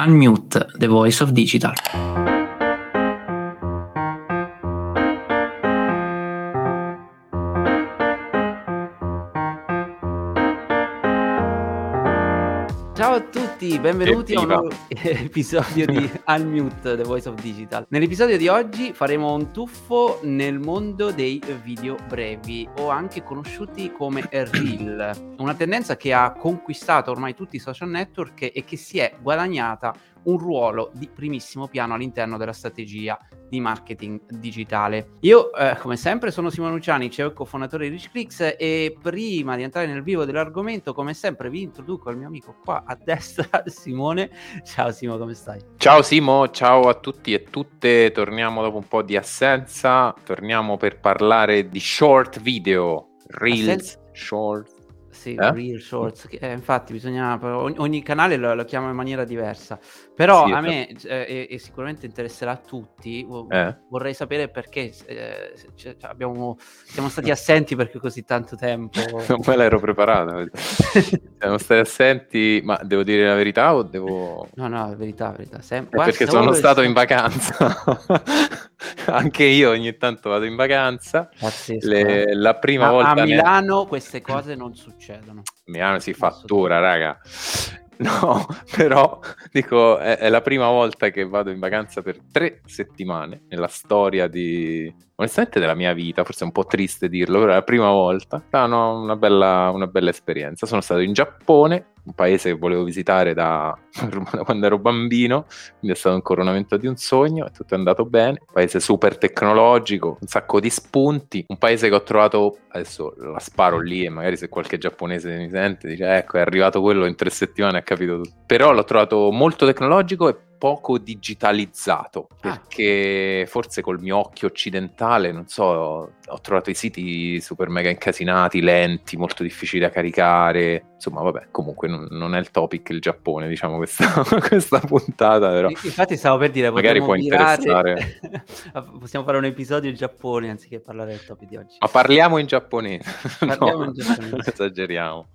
Unmute, the voice of digital. Benvenuti a un nuovo episodio di Unmute, The Voice of Digital. Nell'episodio di oggi faremo un tuffo nel mondo dei video brevi o anche conosciuti come Reel, una tendenza che ha conquistato ormai tutti i social network e che si è guadagnata un ruolo di primissimo piano all'interno della strategia di marketing digitale. Io, eh, come sempre, sono Simone Luciani, CEO e cofondatore di RichClicks e prima di entrare nel vivo dell'argomento, come sempre, vi introduco il mio amico qua a destra, Simone. Ciao Simo, come stai? Ciao Simo, ciao a tutti e tutte. Torniamo dopo un po' di assenza, torniamo per parlare di short video, reels, Assenza? short sì, eh? Real Shorts. Eh, infatti, bisogna. Ogni, ogni canale lo, lo, chiama in maniera diversa. Però sì, a me, eh, e, sicuramente interesserà a tutti, eh? vorrei sapere perché eh, cioè, abbiamo, siamo stati assenti per così tanto tempo. non me l'ero preparata. siamo stati assenti, ma devo dire la verità o devo. No, no, la verità, la verità. Sem- perché sono stato in vacanza. Anche io ogni tanto vado in vacanza. Le, eh. la prima ma volta. A Milano ne... queste cose non succedono. Milano si fattura, raga. No, però dico, è, è, la prima volta che vado in vacanza per tre settimane nella storia di, onestamente della mia vita, forse è un po' triste dirlo, però è la prima volta. Ah, no, una bella, una bella esperienza. Sono stato in Giappone un paese che volevo visitare da, da, quando ero bambino, quindi è stato un coronamento di un sogno, è tutto andato bene, un paese super tecnologico, un sacco di spunti, un paese che ho trovato, adesso la sparo lì e magari se qualche giapponese mi sente dice ecco è arrivato quello in tre settimane ha capito tutto, però l'ho trovato molto tecnologico e poco digitalizzato ah. perché forse col mio occhio occidentale, non so, ho trovato i siti super mega incasinati, lenti, molto difficili da caricare. Insomma, vabbè, comunque non, non è il topic il Giappone, diciamo, questa, questa puntata. Però. Infatti, stavo per dire, magari può virare... interessare. possiamo fare un episodio in Giappone anziché parlare del topic di oggi. Ma parliamo in giapponese. Parliamo no, in giapponese. non esageriamo.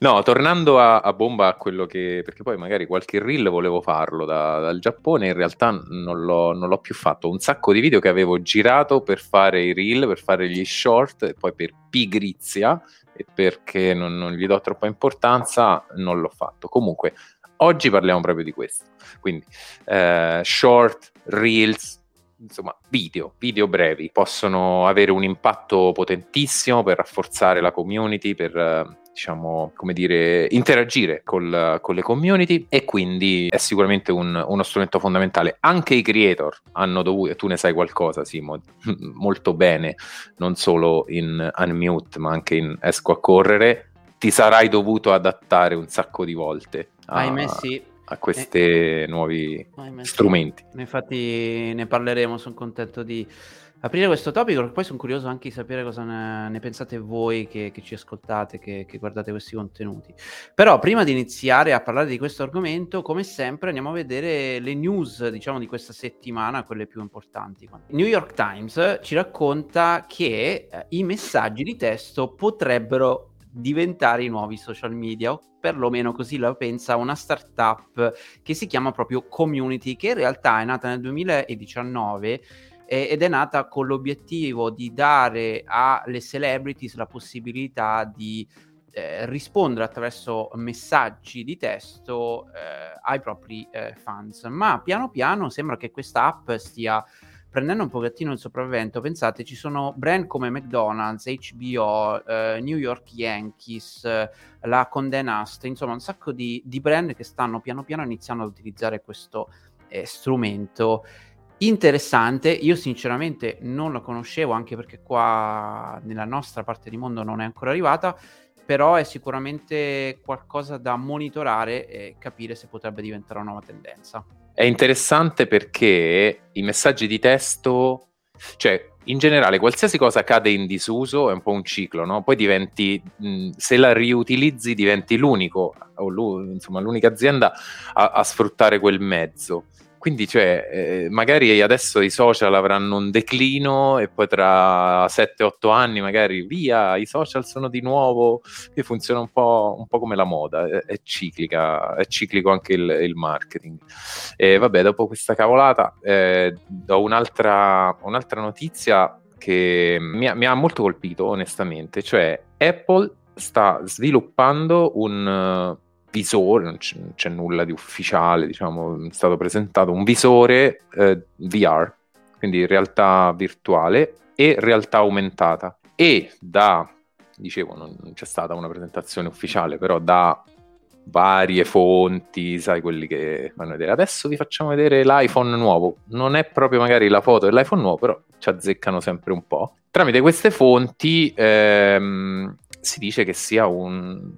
No, tornando a, a bomba a quello che. perché poi magari qualche reel volevo farlo da dal Giappone, in realtà non l'ho, non l'ho, più fatto. Un sacco di video che avevo girato per fare i reel, per fare gli short, e poi per pigrizia e perché non, non gli do troppa importanza, non l'ho fatto. Comunque, oggi parliamo proprio di questo. Quindi, eh, short, reels, insomma, video, video brevi possono avere un impatto potentissimo per rafforzare la community, per eh, diciamo, come dire, interagire col, con le community e quindi è sicuramente un, uno strumento fondamentale. Anche i creator hanno dovuto, tu ne sai qualcosa Simo, molto bene, non solo in Unmute ma anche in Esco a correre, ti sarai dovuto adattare un sacco di volte. A... Ahimè sì, a questi eh, nuovi strumenti. Infatti ne parleremo, sono contento di aprire questo topic, perché poi sono curioso anche di sapere cosa ne, ne pensate voi che, che, ci ascoltate, che, che, guardate questi contenuti. Però prima di iniziare a parlare di questo argomento, come sempre andiamo a vedere le news, diciamo, di questa settimana, quelle più importanti. New York Times ci racconta che eh, i messaggi di testo potrebbero diventare i nuovi social media, o perlomeno così la pensa una startup che si chiama proprio Community, che in realtà è nata nel 2019 ed è nata con l'obiettivo di dare alle celebrities la possibilità di eh, rispondere attraverso messaggi di testo eh, ai propri eh, fans. Ma piano piano sembra che questa app stia prendendo un pochettino il sopravvento. Pensate, ci sono brand come McDonald's, HBO, eh, New York Yankees, eh, la Condé Nast, insomma un sacco di, di, brand che stanno piano piano iniziando ad utilizzare questo eh, strumento interessante. Io sinceramente non la conoscevo, anche perché qua nella nostra parte di mondo non è ancora arrivata, però è sicuramente qualcosa da monitorare e capire se potrebbe diventare una nuova tendenza. È interessante perché i messaggi di testo, cioè in generale qualsiasi cosa cade in disuso è un po' un ciclo, no? Poi diventi, mh, se la riutilizzi diventi l'unico, o insomma l'unica azienda a, a sfruttare quel mezzo quindi, cioè, eh, magari adesso i social avranno un declino e poi tra 7-8 anni, magari via, i social sono di nuovo, che funziona un po', un po come la moda, è, è, ciclica, è ciclico anche il, il marketing. E vabbè, dopo questa cavolata, eh, do un'altra, un'altra notizia che mi ha, mi ha molto colpito, onestamente, cioè Apple sta sviluppando un visore, non c'è, non c'è, nulla di ufficiale, diciamo, è stato presentato un visore eh, VR, quindi realtà virtuale e realtà aumentata. E da, dicevo, non, c'è stata una presentazione ufficiale, però da varie fonti, sai, quelli che fanno vedere. Adesso vi facciamo vedere l'iPhone nuovo. Non è proprio magari la foto dell'iPhone nuovo, però ci azzeccano sempre un po'. Tramite queste fonti ehm, si dice che sia un,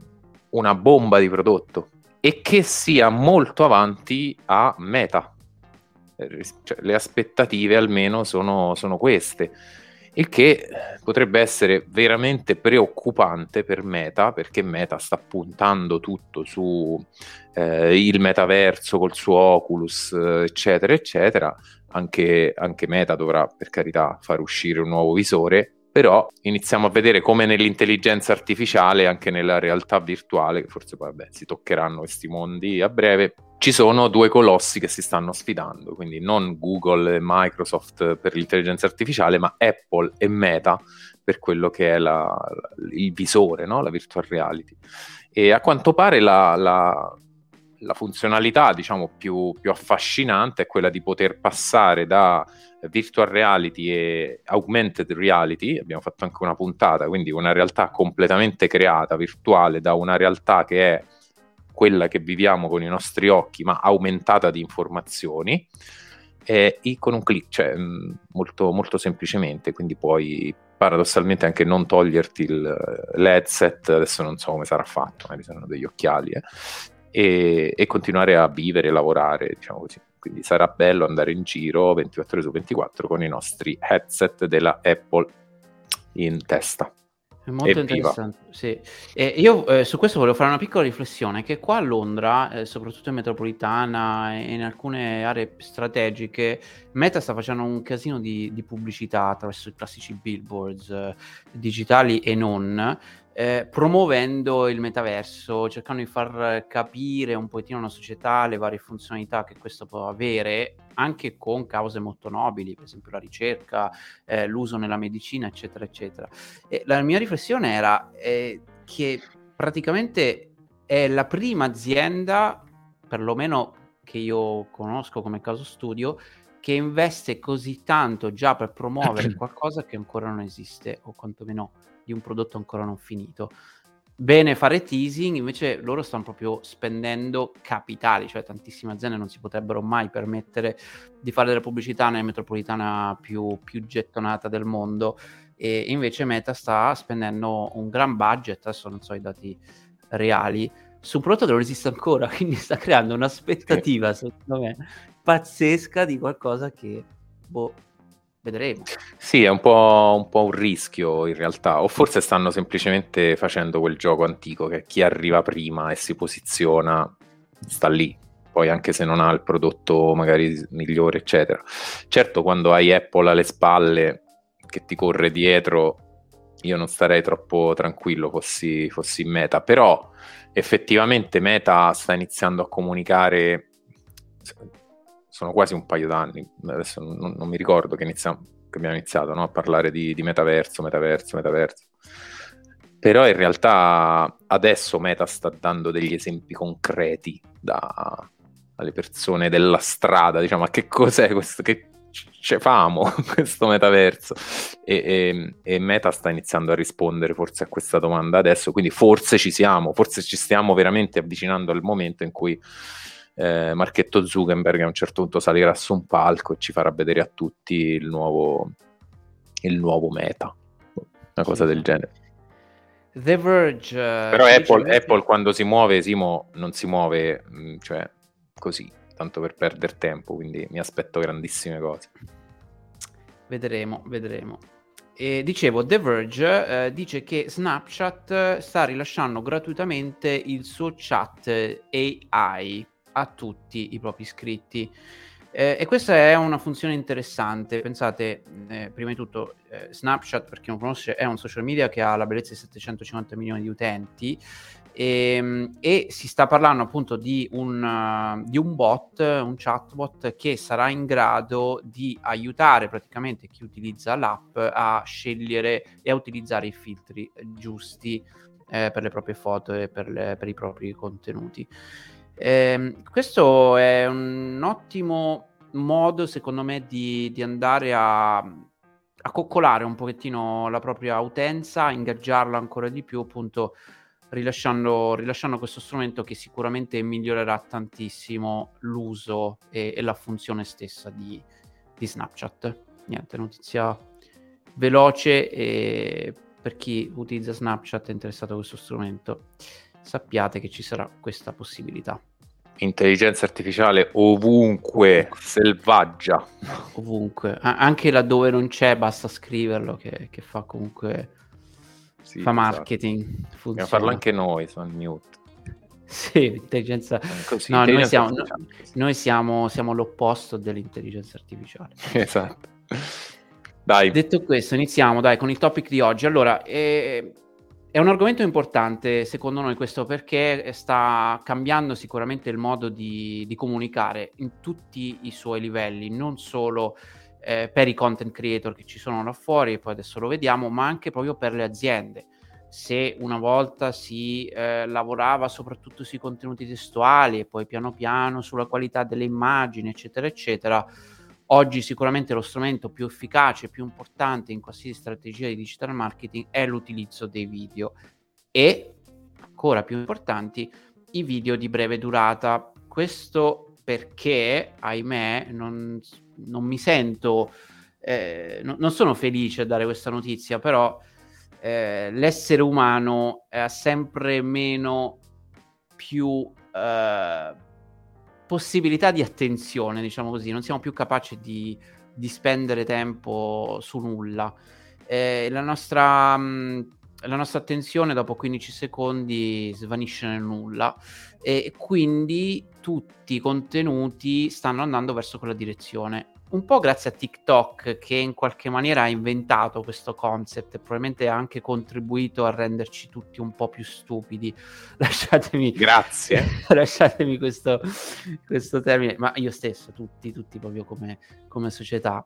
una bomba di prodotto e che sia molto avanti a meta. Eh, cioè, le aspettative almeno sono, sono queste il che potrebbe essere veramente preoccupante per Meta perché Meta sta puntando tutto su eh, il metaverso col suo Oculus eccetera eccetera anche, anche Meta dovrà per carità far uscire un nuovo visore però iniziamo a vedere come nell'intelligenza artificiale, anche nella realtà virtuale, che forse poi vabbè, si toccheranno questi mondi a breve, ci sono due colossi che si stanno sfidando, quindi non Google e Microsoft per l'intelligenza artificiale, ma Apple e Meta per quello che è la, il visore, no? la virtual reality. E a quanto pare la, la, la funzionalità diciamo, più, più affascinante è quella di poter passare da virtual reality e augmented reality, abbiamo fatto anche una puntata, quindi una realtà completamente creata, virtuale, da una realtà che è quella che viviamo con i nostri occhi, ma aumentata di informazioni, e con un clic, cioè mm, molto, molto semplicemente, quindi puoi paradossalmente anche non toglierti il, l'headset, adesso non so come sarà fatto, magari saranno degli occhiali, eh, e, e continuare a vivere e lavorare, diciamo così. Quindi sarà bello andare in giro 24 ore su 24 con i nostri headset della Apple in testa. È molto interessante, sì. E io eh, su questo volevo fare una piccola riflessione, che qua a Londra, eh, soprattutto in metropolitana e in alcune aree strategiche, Meta sta facendo un casino di, di pubblicità attraverso i classici billboards eh, digitali e non, eh, promuovendo il metaverso, cercando di far capire un pochettino alla società le varie funzionalità che questo può avere, anche con cause molto nobili, per esempio la ricerca, eh, l'uso nella medicina, eccetera, eccetera. E la mia riflessione era eh, che praticamente è la prima azienda, perlomeno che io conosco come caso studio, che investe così tanto già per promuovere qualcosa che ancora non esiste, o quantomeno di un prodotto ancora non finito. Bene fare teasing, invece loro stanno proprio spendendo capitali, cioè tantissime aziende non si potrebbero mai permettere di fare della pubblicità nella metropolitana più, più gettonata del mondo e invece Meta sta spendendo un gran budget, adesso non so i dati reali, su un prodotto che non esiste ancora, quindi sta creando un'aspettativa, secondo me, pazzesca di qualcosa che, boh, Vedremo. Sì, è un po', un po', un rischio in realtà, o forse stanno semplicemente facendo quel gioco antico che chi arriva prima e si posiziona sta lì, poi anche se non ha il prodotto magari migliore, eccetera. Certo, quando hai Apple alle spalle che ti corre dietro, io non starei troppo tranquillo fossi, fossi meta, però effettivamente Meta sta iniziando a comunicare sono quasi un paio d'anni, adesso non, non mi ricordo che, iniziamo, che abbiamo iniziato no? a parlare di, di, metaverso, metaverso, metaverso. Però in realtà adesso Meta sta dando degli esempi concreti da, alle persone della strada, diciamo, ma che cos'è questo? Che ce famo questo metaverso? E, e, e, Meta sta iniziando a rispondere forse a questa domanda adesso, quindi forse ci siamo, forse ci stiamo veramente avvicinando al momento in cui eh, Marchetto Zuckerberg a un certo punto salirà su un palco e ci farà vedere a tutti il nuovo, il nuovo meta, una cosa del genere. The Verge. Uh, Però Apple. Apple, quando si muove, Simo non si muove mm, cioè, così, tanto per perdere tempo, quindi mi aspetto grandissime cose. Vedremo, vedremo. E dicevo, The Verge eh, dice che Snapchat sta rilasciando gratuitamente il suo chat AI a tutti i propri iscritti. Eh, e questa è una funzione interessante. Pensate, eh, prima di tutto, eh, Snapchat, per chi non conosce, è un social media che ha la bellezza di 750 milioni di utenti e, ehm, e si sta parlando appunto di un, uh, di un bot, un chatbot che sarà in grado di aiutare praticamente chi utilizza l'app a scegliere e a utilizzare i filtri giusti eh, per le proprie foto e per, le, per i propri contenuti. Eh, questo è un ottimo modo, secondo me, di, di andare a, a, coccolare un pochettino la propria utenza, ingaggiarla ancora di più, appunto, rilasciando, rilasciando questo strumento che sicuramente migliorerà tantissimo l'uso e, e la funzione stessa di, di Snapchat. Niente, notizia veloce e per chi utilizza Snapchat è interessato a questo strumento, sappiate che ci sarà questa possibilità. Intelligenza artificiale ovunque, selvaggia. Ovunque, A- anche laddove non c'è, basta scriverlo che, che fa comunque sì, fa esatto. marketing. Possiamo farlo anche noi su Unmute. Sì, intelligenza. Così, no, intelligenza noi, siamo, no, noi siamo, siamo l'opposto dell'intelligenza artificiale. Esatto. Dai. Detto questo, iniziamo dai con il topic di oggi. Allora, eh, è un argomento importante secondo noi questo perché sta cambiando sicuramente il modo di, di comunicare in tutti i suoi livelli, non solo eh, per i content creator che ci sono là fuori, e poi adesso lo vediamo, ma anche proprio per le aziende. Se una volta si eh, lavorava soprattutto sui contenuti testuali e poi piano piano sulla qualità delle immagini, eccetera, eccetera, Oggi sicuramente lo strumento più efficace, più importante in qualsiasi strategia di digital marketing è l'utilizzo dei video e, ancora più importanti, i video di breve durata. Questo perché, ahimè, non, non mi sento, eh, no, non sono felice a dare questa notizia, però eh, l'essere umano ha sempre meno più... Eh, possibilità di attenzione, diciamo così, non siamo più capaci di, di spendere tempo su nulla. Eh, la, nostra, mm, la nostra attenzione dopo 15 secondi svanisce nel nulla e quindi tutti i contenuti stanno andando verso quella direzione un po' grazie a TikTok che in qualche maniera ha inventato questo concept e probabilmente ha anche contribuito a renderci tutti un po' più stupidi. Lasciatemi, Grazie. lasciatemi questo, questo, termine, ma io stesso, tutti, tutti proprio come, come società.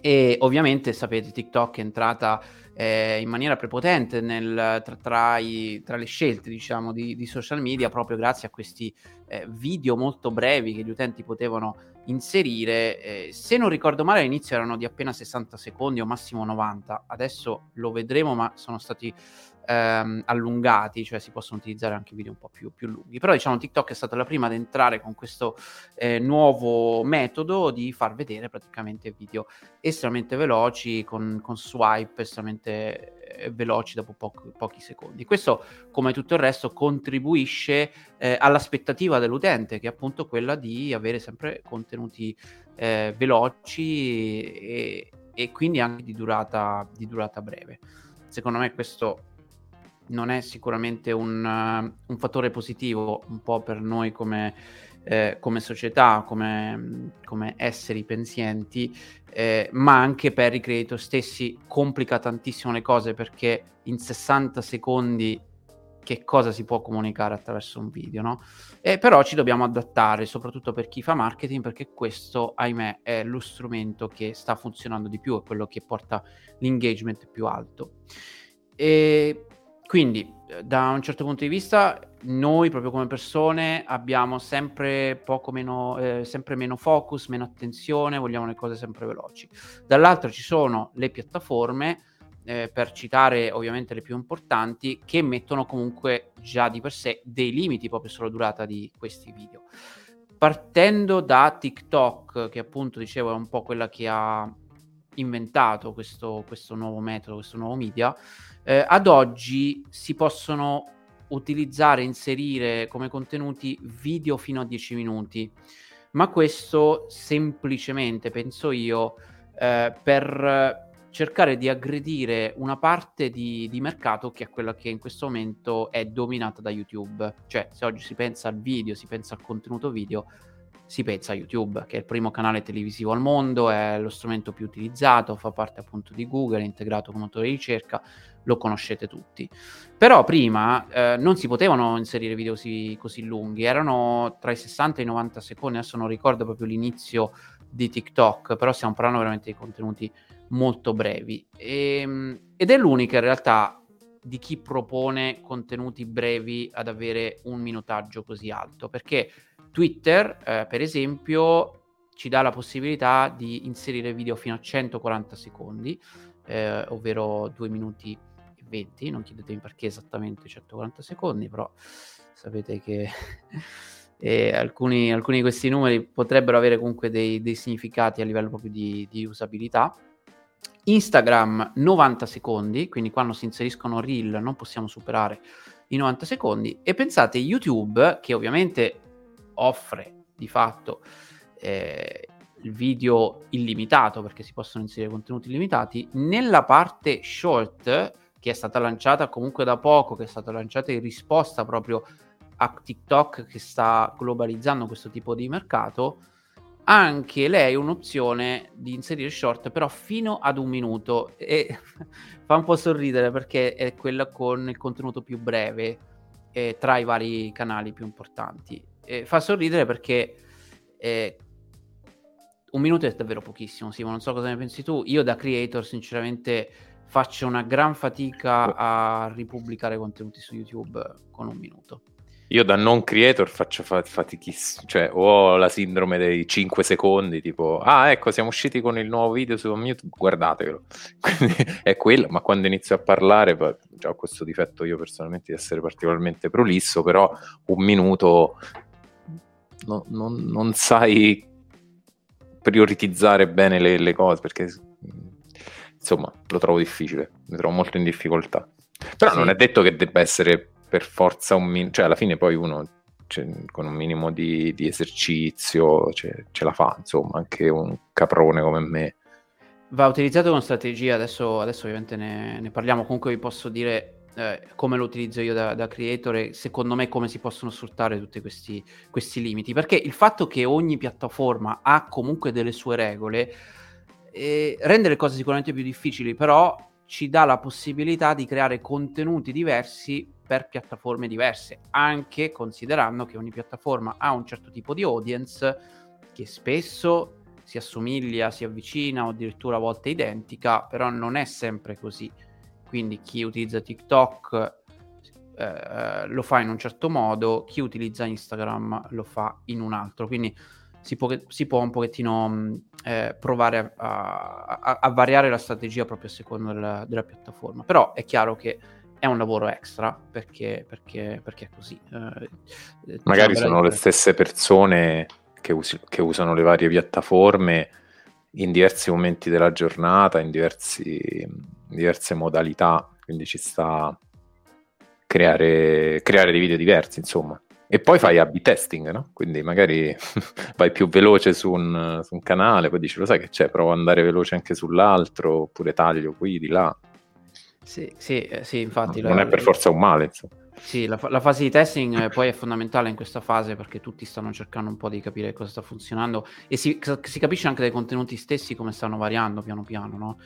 E ovviamente sapete, TikTok è entrata eh, in maniera prepotente nel, tra, tra, i, tra, le scelte diciamo, di, di, social media proprio grazie a questi eh, video molto brevi che gli utenti potevano inserire. Eh, se non ricordo male all'inizio erano di appena 60 secondi o massimo 90, adesso lo vedremo ma sono stati ehm, allungati, cioè si possono utilizzare anche video un po' più, più, lunghi. Però diciamo TikTok è stata la prima ad entrare con questo eh, nuovo metodo di far vedere praticamente video estremamente veloci, con, con swipe estremamente eh, veloci dopo poco, pochi secondi. Questo, come tutto il resto, contribuisce eh, all'aspettativa dell'utente, che è appunto quella di avere sempre contenuti eh, veloci e, e, quindi anche di durata, di durata breve. Secondo me questo non è sicuramente un, uh, un fattore positivo un po' per noi come, eh, come società, come, come, esseri pensienti, eh, ma anche per i creator stessi complica tantissimo le cose perché in 60 secondi che cosa si può comunicare attraverso un video, no? E però ci dobbiamo adattare, soprattutto per chi fa marketing, perché questo, ahimè, è lo strumento che sta funzionando di più, è quello che porta l'engagement più alto. E quindi, eh, da un certo punto di vista, noi proprio come persone abbiamo sempre poco meno, eh, sempre meno focus, meno attenzione, vogliamo le cose sempre veloci. Dall'altro ci sono le piattaforme, eh, per citare ovviamente le più importanti, che mettono comunque già di per sé dei limiti proprio sulla durata di questi video. Partendo da TikTok, che appunto dicevo è un po' quella che ha inventato questo, questo nuovo metodo, questo nuovo media, eh, ad oggi si possono utilizzare, inserire come contenuti video fino a 10 minuti, ma questo semplicemente, penso io, eh, per cercare di aggredire una parte di, di, mercato che è quella che in questo momento è dominata da YouTube. Cioè, se oggi si pensa al video, si pensa al contenuto video, si pensa a YouTube, che è il primo canale televisivo al mondo, è lo strumento più utilizzato, fa parte appunto di Google, è integrato con motore di ricerca, lo conoscete tutti. Però prima eh, non si potevano inserire video così, così, lunghi, erano tra i 60 e i 90 secondi, adesso non ricordo proprio l'inizio di TikTok, però stiamo parlando veramente di contenuti molto brevi. E, ehm, ed è l'unica in realtà di chi propone contenuti brevi ad avere un minutaggio così alto, perché Twitter, eh, per esempio, ci dà la possibilità di inserire video fino a 140 secondi, eh, ovvero 2 minuti 20, non chiedetemi perché esattamente 140 secondi, però sapete che eh, alcuni, alcuni, di questi numeri potrebbero avere comunque dei, dei significati a livello proprio di, di, usabilità. Instagram 90 secondi, quindi quando si inseriscono reel non possiamo superare i 90 secondi e pensate YouTube che ovviamente offre di fatto eh, il video illimitato perché si possono inserire contenuti illimitati nella parte short che è stata lanciata comunque da poco, che è stata lanciata in risposta proprio a TikTok che sta globalizzando questo tipo di mercato, anche lei un'opzione di inserire short però fino ad un minuto e fa un po' sorridere perché è quella con il contenuto più breve eh, tra i vari canali più importanti. E fa sorridere perché eh, un minuto è davvero pochissimo, Simo, non so cosa ne pensi tu. Io da creator sinceramente faccio una gran fatica a ripubblicare contenuti su YouTube con un minuto. Io da non creator faccio fatichissimo, cioè ho la sindrome dei 5 secondi, tipo, ah ecco siamo usciti con il nuovo video su YouTube, guardatelo. Quindi è quello, ma quando inizio a parlare, già ho questo difetto io personalmente di essere particolarmente prolisso, però un minuto no, non, non, sai prioritizzare bene le, le cose, perché insomma, lo trovo difficile, mi trovo molto in difficoltà. Però sì. non è detto che debba essere per forza un minimo, cioè alla fine poi uno cioè, con un minimo di, di esercizio cioè, ce la fa, insomma, anche un caprone come me. Va utilizzato con strategia, adesso, adesso ovviamente ne, ne, parliamo, comunque vi posso dire eh, come lo utilizzo io da, da, creator e secondo me come si possono sfruttare tutti questi, questi limiti, perché il fatto che ogni piattaforma ha comunque delle sue regole eh, rende le cose sicuramente più difficili, però ci dà la possibilità di creare contenuti diversi per piattaforme diverse, anche considerando che ogni piattaforma ha un certo tipo di audience che spesso si assomiglia, si avvicina o addirittura a volte identica, però non è sempre così. Quindi chi utilizza TikTok eh, lo fa in un certo modo, chi utilizza Instagram lo fa in un altro. Quindi si può, si può un pochettino mm, eh, provare a, a, a, variare la strategia proprio a seconda della, della, piattaforma. Però è chiaro che è un lavoro extra perché, perché, perché è così. Eh, eh Magari sono le stesse persone che, usi, che, usano le varie piattaforme in diversi momenti della giornata, in, diversi, in diverse modalità, quindi ci sta creare, creare dei video diversi, insomma. E poi fai A-B testing, no? Quindi magari vai più veloce su un, su un, canale, poi dici, lo sai che c'è, provo ad andare veloce anche sull'altro, oppure taglio qui, di là. Sì, sì, eh, sì infatti. Non la, è per forza un male, insomma. Sì, la, la, fase di testing eh, poi è fondamentale in questa fase perché tutti stanno cercando un po' di capire cosa sta funzionando e si, si capisce anche dai contenuti stessi come stanno variando piano piano, no?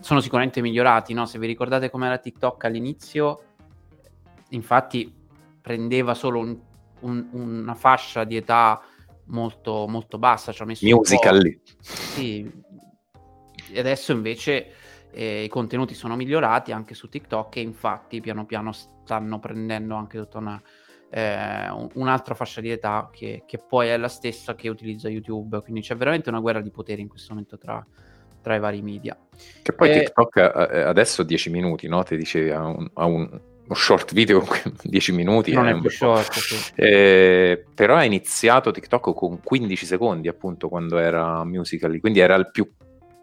Sono sicuramente migliorati, no? Se vi ricordate com'era TikTok all'inizio, infatti prendeva solo un, un, una fascia di età molto, molto bassa. Ci ha messo Musical lì. Sì. E adesso invece i contenuti sono migliorati anche su TikTok e infatti piano piano stanno prendendo anche tutta una, eh, un'altra fascia di età che, che, poi è la stessa che utilizza YouTube. Quindi c'è veramente una guerra di potere in questo momento tra, tra i vari media. Che poi e... TikTok eh, adesso 10 minuti, no? Ti dice a un, a un uno short video 10 minuti. Non è più short, sì. eh, però ha iniziato TikTok con 15 secondi appunto quando era Musical.ly, quindi era il più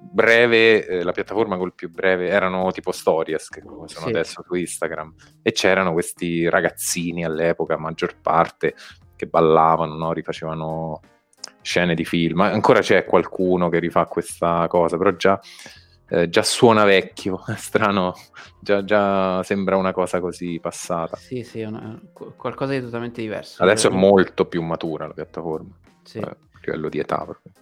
breve, eh, la piattaforma col più breve, erano tipo stories che sono sì. adesso su Instagram e c'erano questi ragazzini all'epoca, maggior parte, che ballavano, no? rifacevano scene di film, ancora c'è qualcuno che rifà questa cosa, però già eh, già suona vecchio, è strano, già, già, sembra una cosa così passata. Sì, sì, una, qualcosa di totalmente diverso. Adesso è molto più matura la piattaforma. sì. eh, a livello di età. Proprio.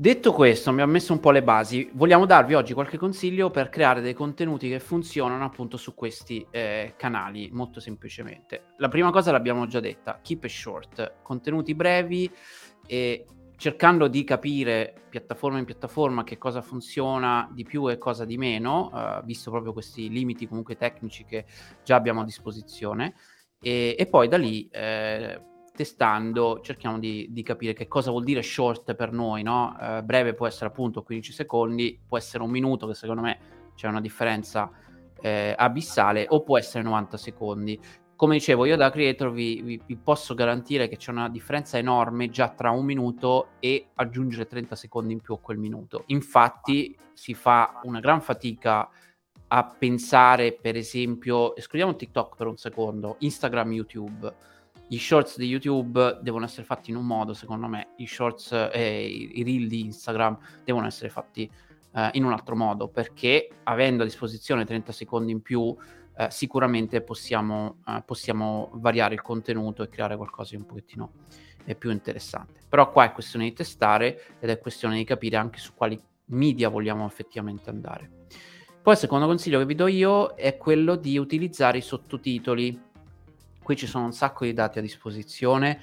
Detto questo, mi ha messo un po' le basi. Vogliamo darvi oggi qualche consiglio per creare dei contenuti che funzionano appunto su questi eh, canali, molto semplicemente. La prima cosa l'abbiamo già detta, keep it short, contenuti brevi e cercando di capire piattaforma in piattaforma che cosa funziona di più e cosa di meno, eh, visto proprio questi limiti comunque tecnici che già abbiamo a disposizione, e, e poi da lì eh, testando cerchiamo di, di, capire che cosa vuol dire short per noi, no? eh, breve può essere appunto 15 secondi, può essere un minuto che secondo me c'è una differenza eh, abissale o può essere 90 secondi come dicevo, io da creator vi, vi, vi, posso garantire che c'è una differenza enorme già tra un minuto e aggiungere 30 secondi in più a quel minuto. Infatti si fa una gran fatica a pensare, per esempio, escludiamo TikTok per un secondo, Instagram, YouTube. Gli shorts di YouTube devono essere fatti in un modo, secondo me, i shorts e eh, i reel di Instagram devono essere fatti eh, in un altro modo, perché avendo a disposizione 30 secondi in più eh, sicuramente possiamo, eh, possiamo, variare il contenuto e creare qualcosa di un pochettino eh, più interessante. Però qua è questione di testare ed è questione di capire anche su quali media vogliamo effettivamente andare. Poi il secondo consiglio che vi do io è quello di utilizzare i sottotitoli. Qui ci sono un sacco di dati a disposizione,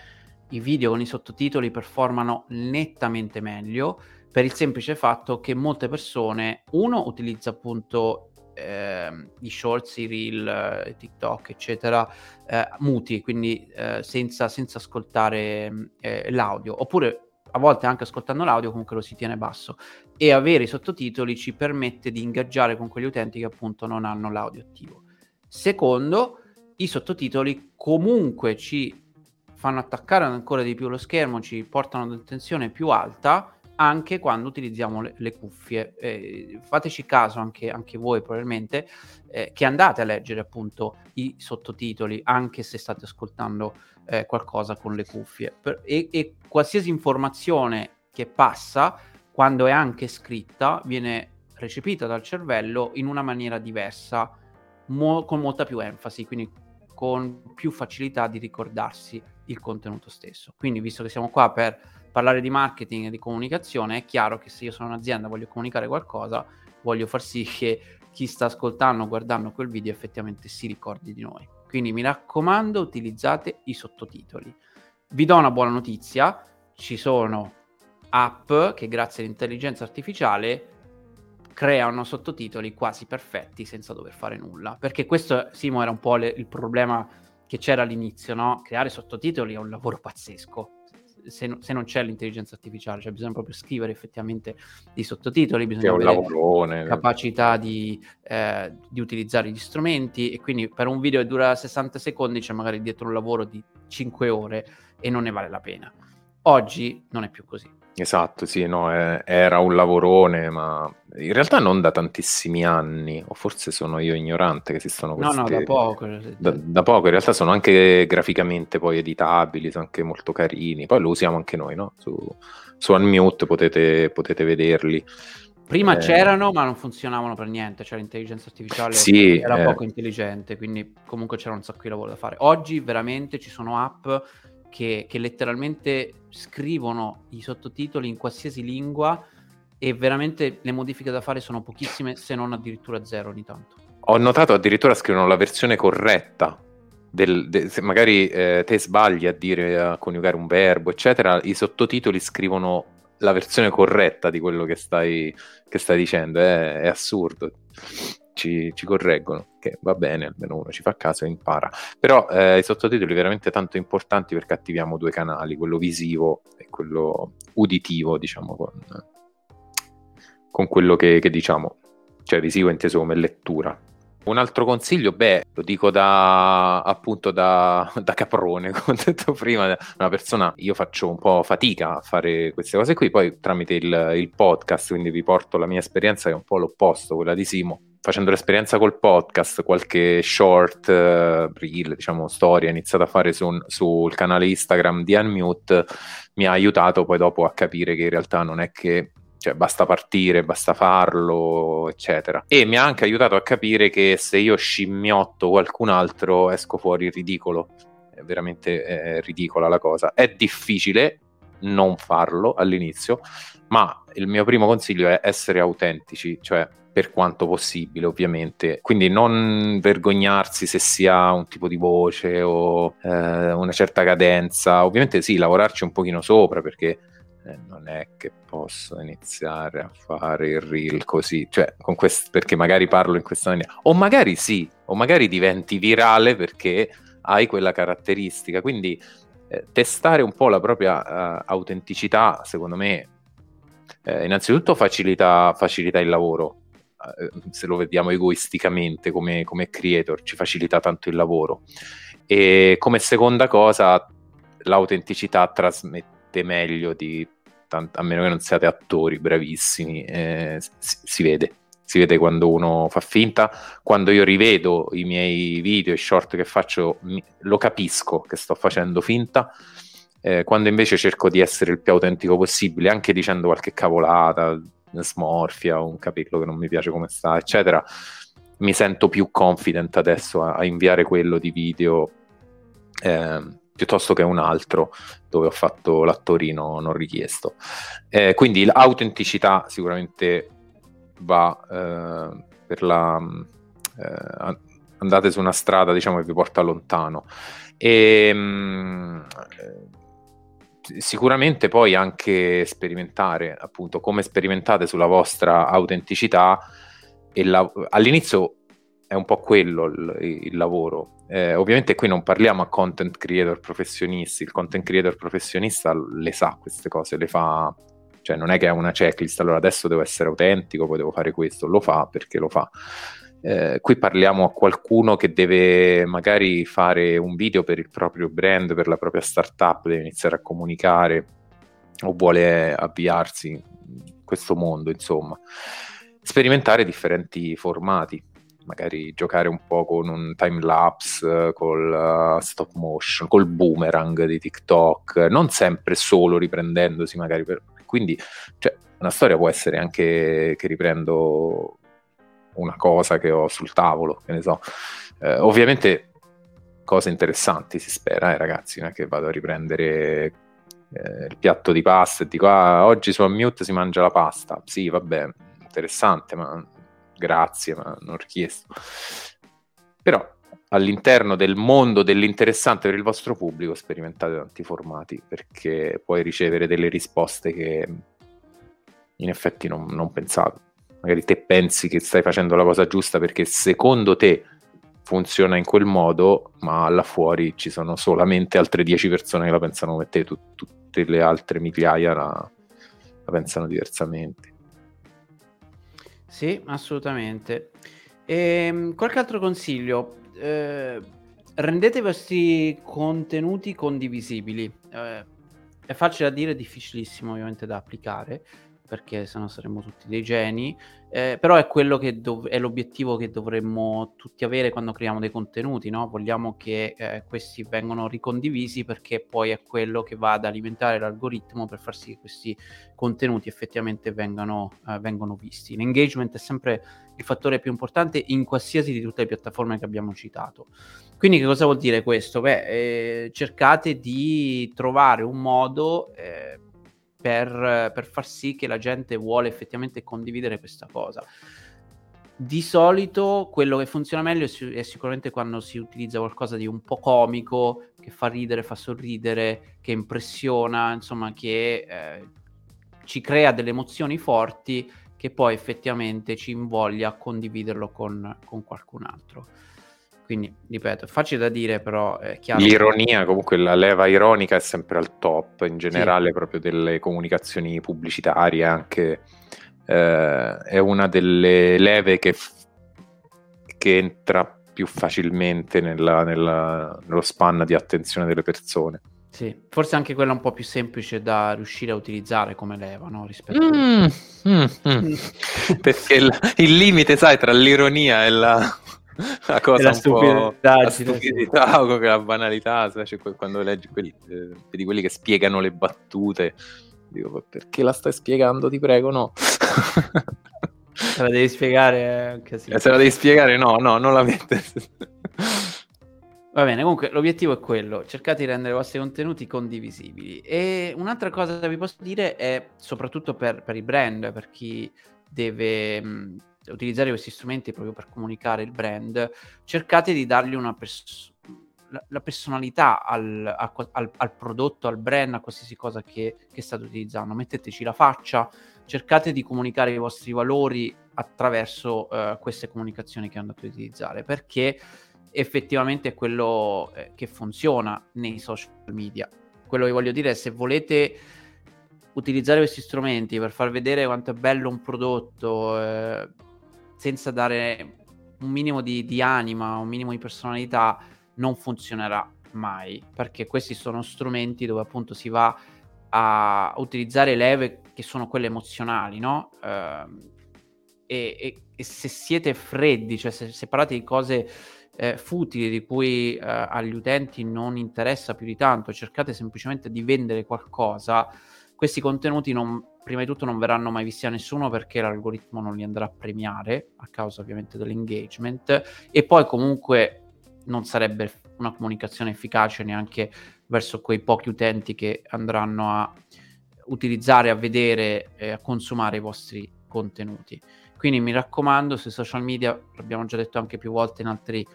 i video con i sottotitoli performano nettamente meglio per il semplice fatto che molte persone, uno, utilizza appunto eh, i shorts, i reel, eh, TikTok, eccetera, eh, muti, quindi eh, senza, senza, ascoltare eh, l'audio, oppure a volte anche ascoltando l'audio comunque lo si tiene basso. E avere i sottotitoli ci permette di ingaggiare con quegli utenti che appunto non hanno l'audio attivo. Secondo, i sottotitoli comunque ci fanno attaccare ancora di più lo schermo, ci portano ad un'attenzione più alta anche quando utilizziamo le, le cuffie. Eh, fateci caso anche, anche voi probabilmente eh, che andate a leggere appunto i sottotitoli anche se state ascoltando eh, qualcosa con le cuffie per, e, e, qualsiasi informazione che passa quando è anche scritta viene recepita dal cervello in una maniera diversa mo- con molta più enfasi quindi con più facilità di ricordarsi il contenuto stesso quindi visto che siamo qua per parlare di marketing e di comunicazione, è chiaro che se io sono un'azienda e voglio comunicare qualcosa, voglio far sì che chi sta ascoltando guardando quel video effettivamente si ricordi di noi. Quindi mi raccomando, utilizzate i sottotitoli. Vi do una buona notizia, ci sono app che grazie all'intelligenza artificiale creano sottotitoli quasi perfetti senza dover fare nulla. Perché questo, Simo, era un po' le, il problema che c'era all'inizio, no? Creare sottotitoli è un lavoro pazzesco se, se, non c'è l'intelligenza artificiale, cioè bisogna proprio scrivere effettivamente i sottotitoli, bisogna avere lavorone. capacità di, eh, di, utilizzare gli strumenti e quindi per un video che dura 60 secondi c'è magari dietro un lavoro di 5 ore e non ne vale la pena. Oggi non è più così. Esatto, sì, no, è, era un lavorone, ma in realtà non da tantissimi anni, o forse sono io ignorante che esistono questi... No, no, da poco. Da, da, poco, in realtà sono anche graficamente poi editabili, sono anche molto carini, poi lo usiamo anche noi, no? Su, su Unmute potete, potete vederli. Prima eh... c'erano, ma non funzionavano per niente, cioè l'intelligenza artificiale sì, era eh... poco intelligente, quindi comunque c'era un sacco di lavoro da fare. Oggi veramente ci sono app che, che letteralmente scrivono i sottotitoli in qualsiasi lingua e veramente le modifiche da fare sono pochissime, se non addirittura zero ogni tanto. Ho notato addirittura scrivono la versione corretta. Del, de, se magari eh, te sbagli a dire a coniugare un verbo, eccetera, i sottotitoli scrivono la versione corretta di quello che stai, che stai dicendo. È, è assurdo ci, ci, correggono, che va bene, almeno uno ci fa caso e impara. Però eh, i sottotitoli veramente tanto importanti perché attiviamo due canali, quello visivo e quello uditivo, diciamo, con, con quello che, che diciamo, cioè visivo inteso come lettura. Un altro consiglio, beh, lo dico da appunto da, da, caprone, come ho detto prima, una persona, io faccio un po' fatica a fare queste cose qui, poi tramite il, il podcast, quindi vi porto la mia esperienza che è un po' l'opposto, quella di Simo, facendo l'esperienza col podcast, qualche short, uh, reel, diciamo, storia iniziata a fare su, sul canale Instagram di Unmute, mi ha aiutato poi dopo a capire che in realtà non è che cioè, basta partire, basta farlo, eccetera. E mi ha anche aiutato a capire che se io scimmiotto qualcun altro esco fuori ridicolo. È veramente è ridicola la cosa. È difficile, non farlo all'inizio, ma il mio primo consiglio è essere autentici, cioè per quanto possibile ovviamente, quindi non vergognarsi se si ha un tipo di voce o eh, una certa cadenza, ovviamente sì, lavorarci un pochino sopra perché eh, non è che posso iniziare a fare il reel così, cioè con quest- perché magari parlo in questa maniera, o magari sì, o magari diventi virale perché hai quella caratteristica, quindi eh, testare un po' la propria uh, autenticità, secondo me, eh, innanzitutto facilita, facilita il lavoro, eh, se lo vediamo egoisticamente come, come creator, ci facilita tanto il lavoro. E come seconda cosa, l'autenticità trasmette meglio di a meno che non siate attori bravissimi, eh, si, si, vede. Si vede quando uno fa finta. Quando io rivedo i miei video e short che faccio, mi, lo capisco che sto facendo finta. Eh, quando invece cerco di essere il più autentico possibile, anche dicendo qualche cavolata, smorfia, un capello che non mi piace come sta, eccetera, mi sento più confident adesso a, a inviare quello di video eh, piuttosto che un altro dove ho fatto l'attorino non richiesto. Eh, quindi l'autenticità sicuramente va eh, per la... Eh, andate su una strada diciamo che vi porta lontano. E, mh, mm, sicuramente poi anche sperimentare, appunto, come sperimentate sulla vostra autenticità. La, all'inizio è un po' quello il, il lavoro. Eh, ovviamente qui non parliamo a content creator professionisti, il content creator professionista le sa queste cose, le fa, cioè non è che è una checklist, allora adesso devo essere autentico, poi devo fare questo, lo fa perché lo fa. Eh, qui parliamo a qualcuno che deve magari fare un video per il proprio brand, per la propria startup, deve iniziare a comunicare o vuole avviarsi in questo mondo, insomma. Sperimentare differenti formati, magari giocare un po' con un time lapse, col uh, stop motion, col boomerang di TikTok, non sempre solo riprendendosi magari per... quindi cioè, una storia può essere anche che riprendo una cosa che ho sul tavolo, che ne so. Eh, ovviamente cose interessanti si spera, eh, ragazzi, non è che vado a riprendere eh, il piatto di pasta e dico ah, oggi su Unmute si mangia la pasta. Sì, vabbè, interessante, ma grazie, ma non richiesto. Però all'interno del mondo dell'interessante per il vostro pubblico sperimentate tanti formati perché puoi ricevere delle risposte che in effetti non, non pensate magari te pensi che stai facendo la cosa giusta perché secondo te funziona in quel modo, ma là fuori ci sono solamente altre 10 persone che la pensano come te, tu, tutte le altre migliaia la, la, pensano diversamente. Sì, assolutamente. E, ehm, qualche altro consiglio? Eh, rendete i vostri contenuti condivisibili. Eh, è facile da dire, difficilissimo ovviamente da applicare perché sennò saremmo tutti dei geni, eh, però è quello che dov- è l'obiettivo che dovremmo tutti avere quando creiamo dei contenuti, no? Vogliamo che eh, questi vengano ricondivisi perché poi è quello che va ad alimentare l'algoritmo per far sì che questi contenuti effettivamente vengano, eh, vengano visti. L'engagement è sempre il fattore più importante in qualsiasi di tutte le piattaforme che abbiamo citato. Quindi che cosa vuol dire questo? Beh, eh, cercate di trovare un modo eh, per, per far sì che la gente vuole effettivamente condividere questa cosa. Di solito quello che funziona meglio è sicuramente quando si utilizza qualcosa di un po' comico, che fa ridere, fa sorridere, che impressiona, insomma, che eh, ci crea delle emozioni forti che poi effettivamente ci invoglia a condividerlo con, con qualcun altro. Quindi, ripeto, è facile da dire, però è chiaro. L'ironia, comunque la leva ironica è sempre al top, in generale, sì. proprio delle comunicazioni pubblicitarie, anche eh, è una delle leve che, che entra più facilmente nella, nella, nello span di attenzione delle persone. Sì, forse anche quella un po' più semplice da riuscire a utilizzare come leva, no? Rispetto mm, a... mm, mm. Perché il, il limite, sai, tra l'ironia e la la cosa la un po' la stupidità o la banalità, cioè, quando leggi quelli, eh, quelli che spiegano le battute, dico perché la stai spiegando, ti prego, no. Se la devi spiegare anche sì. Se la devi spiegare, no, no, non la mette. Va bene, comunque l'obiettivo è quello, cercate di rendere i vostri contenuti condivisibili. E un'altra cosa che vi posso dire è, soprattutto per, per i brand, per chi deve mh, utilizzare questi strumenti proprio per comunicare il brand, cercate di dargli una pers- la, la, personalità al, a, al, al, prodotto, al brand, a qualsiasi cosa che, che state utilizzando. Metteteci la faccia, cercate di comunicare i vostri valori attraverso uh, queste comunicazioni che andate a utilizzare, perché effettivamente è quello eh, che funziona nei social media. Quello che voglio dire è se volete utilizzare questi strumenti per far vedere quanto è bello un prodotto eh, senza dare un minimo di, di, anima, un minimo di personalità, non funzionerà mai, perché questi sono strumenti dove appunto si va a utilizzare leve che sono quelle emozionali, no? Eh, e, e, se siete freddi, cioè se, se parlate di cose eh, futili di cui eh, agli utenti non interessa più di tanto, cercate semplicemente di vendere qualcosa, questi contenuti non, prima di tutto non verranno mai visti da nessuno perché l'algoritmo non li andrà a premiare a causa ovviamente dell'engagement e poi comunque non sarebbe una comunicazione efficace neanche verso quei pochi utenti che andranno a utilizzare, a vedere e a consumare i vostri contenuti. Quindi mi raccomando, sui social media, l'abbiamo già detto anche più volte in altri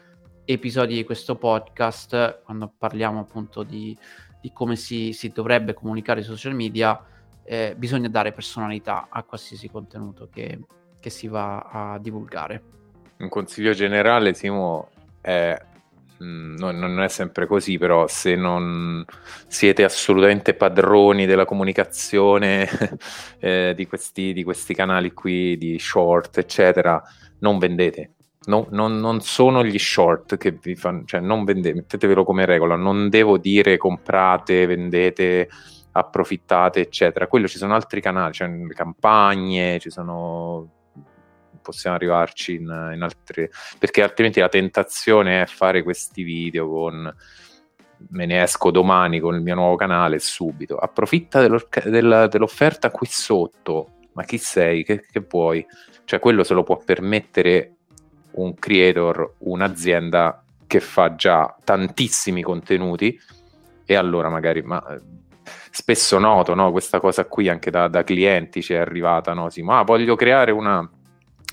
episodi di questo podcast, quando parliamo appunto di, di come si, si, dovrebbe comunicare sui social media, eh, bisogna dare personalità a qualsiasi contenuto che, che, si va a divulgare. Un consiglio generale, Simo, è mm, non, non è sempre così, però se non siete assolutamente padroni della comunicazione eh, di, questi, di questi canali qui, di short, eccetera, non vendete No, non, non, sono gli short che vi fanno, cioè non vendete, mettetevelo come regola, non devo dire comprate, vendete, approfittate, eccetera. Quello ci sono altri canali, cioè campagne, ci sono possiamo arrivarci in, in altre perché altrimenti la tentazione è fare questi video con me ne esco domani con il mio nuovo canale subito. Approfitta della, dell'offerta qui sotto. Ma chi sei, che, che vuoi? Cioè quello se lo può permettere un creator, un'azienda che fa già tantissimi contenuti e allora magari, ma eh, spesso noto no, questa cosa qui anche da, da, clienti ci è arrivata, no? Sì, ma voglio creare una,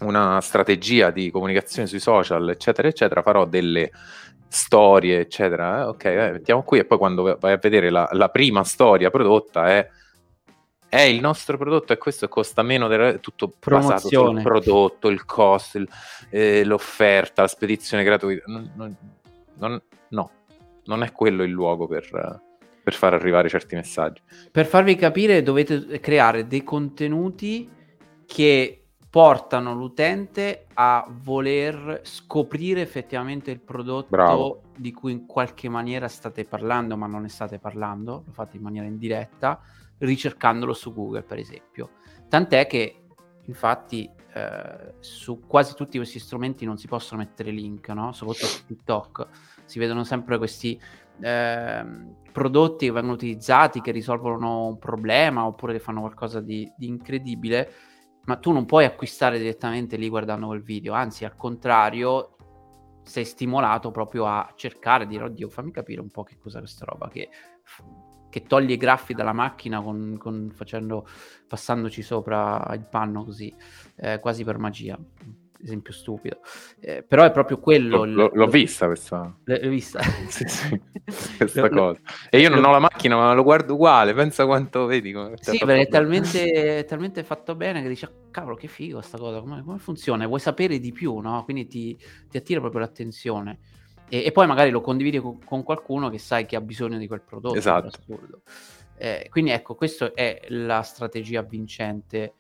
una strategia di comunicazione sui social, eccetera, eccetera, farò delle storie, eccetera. Eh, ok, eh, mettiamo qui e poi quando vai a vedere la, la prima storia prodotta è è il nostro prodotto e questo costa meno, del, tutto Promozione. basato sul prodotto, il costo, il, eh, l'offerta, la spedizione gratuita. Non, non, non, no, non è quello il luogo per, per far arrivare certi messaggi. Per farvi capire dovete creare dei contenuti che portano l'utente a voler scoprire effettivamente il prodotto Bravo. di cui in qualche maniera state parlando, ma non ne state parlando, lo fate in maniera indiretta ricercandolo su Google, per esempio. Tant'è che, infatti, eh, su quasi tutti questi strumenti non si possono mettere link, no? soprattutto su TikTok. Si vedono sempre questi eh, prodotti che vengono utilizzati, che risolvono un problema oppure che fanno qualcosa di, di incredibile, ma tu non puoi acquistare direttamente lì guardando quel video, anzi al contrario sei stimolato proprio a cercare di dire oddio fammi capire un po' che cos'è questa roba che che toglie i graffi dalla macchina con, con facendo, passandoci sopra il panno così, eh, quasi per magia. Esempio stupido, eh, però è proprio quello. L- l- l'ho vista questa. L'hai vista? sì, sì, questa cosa. E io non ho la macchina, ma lo guardo uguale. Pensa quanto vedi. Sì, perché è talmente, talmente, fatto bene che dici, ah, cavolo, che figo sta cosa, come, come funziona? Vuoi sapere di più, no? Quindi ti, ti attira proprio l'attenzione e, e, poi magari lo condividi con, con, qualcuno che sai che ha bisogno di quel prodotto. Esatto. Eh, quindi ecco, questa è la strategia vincente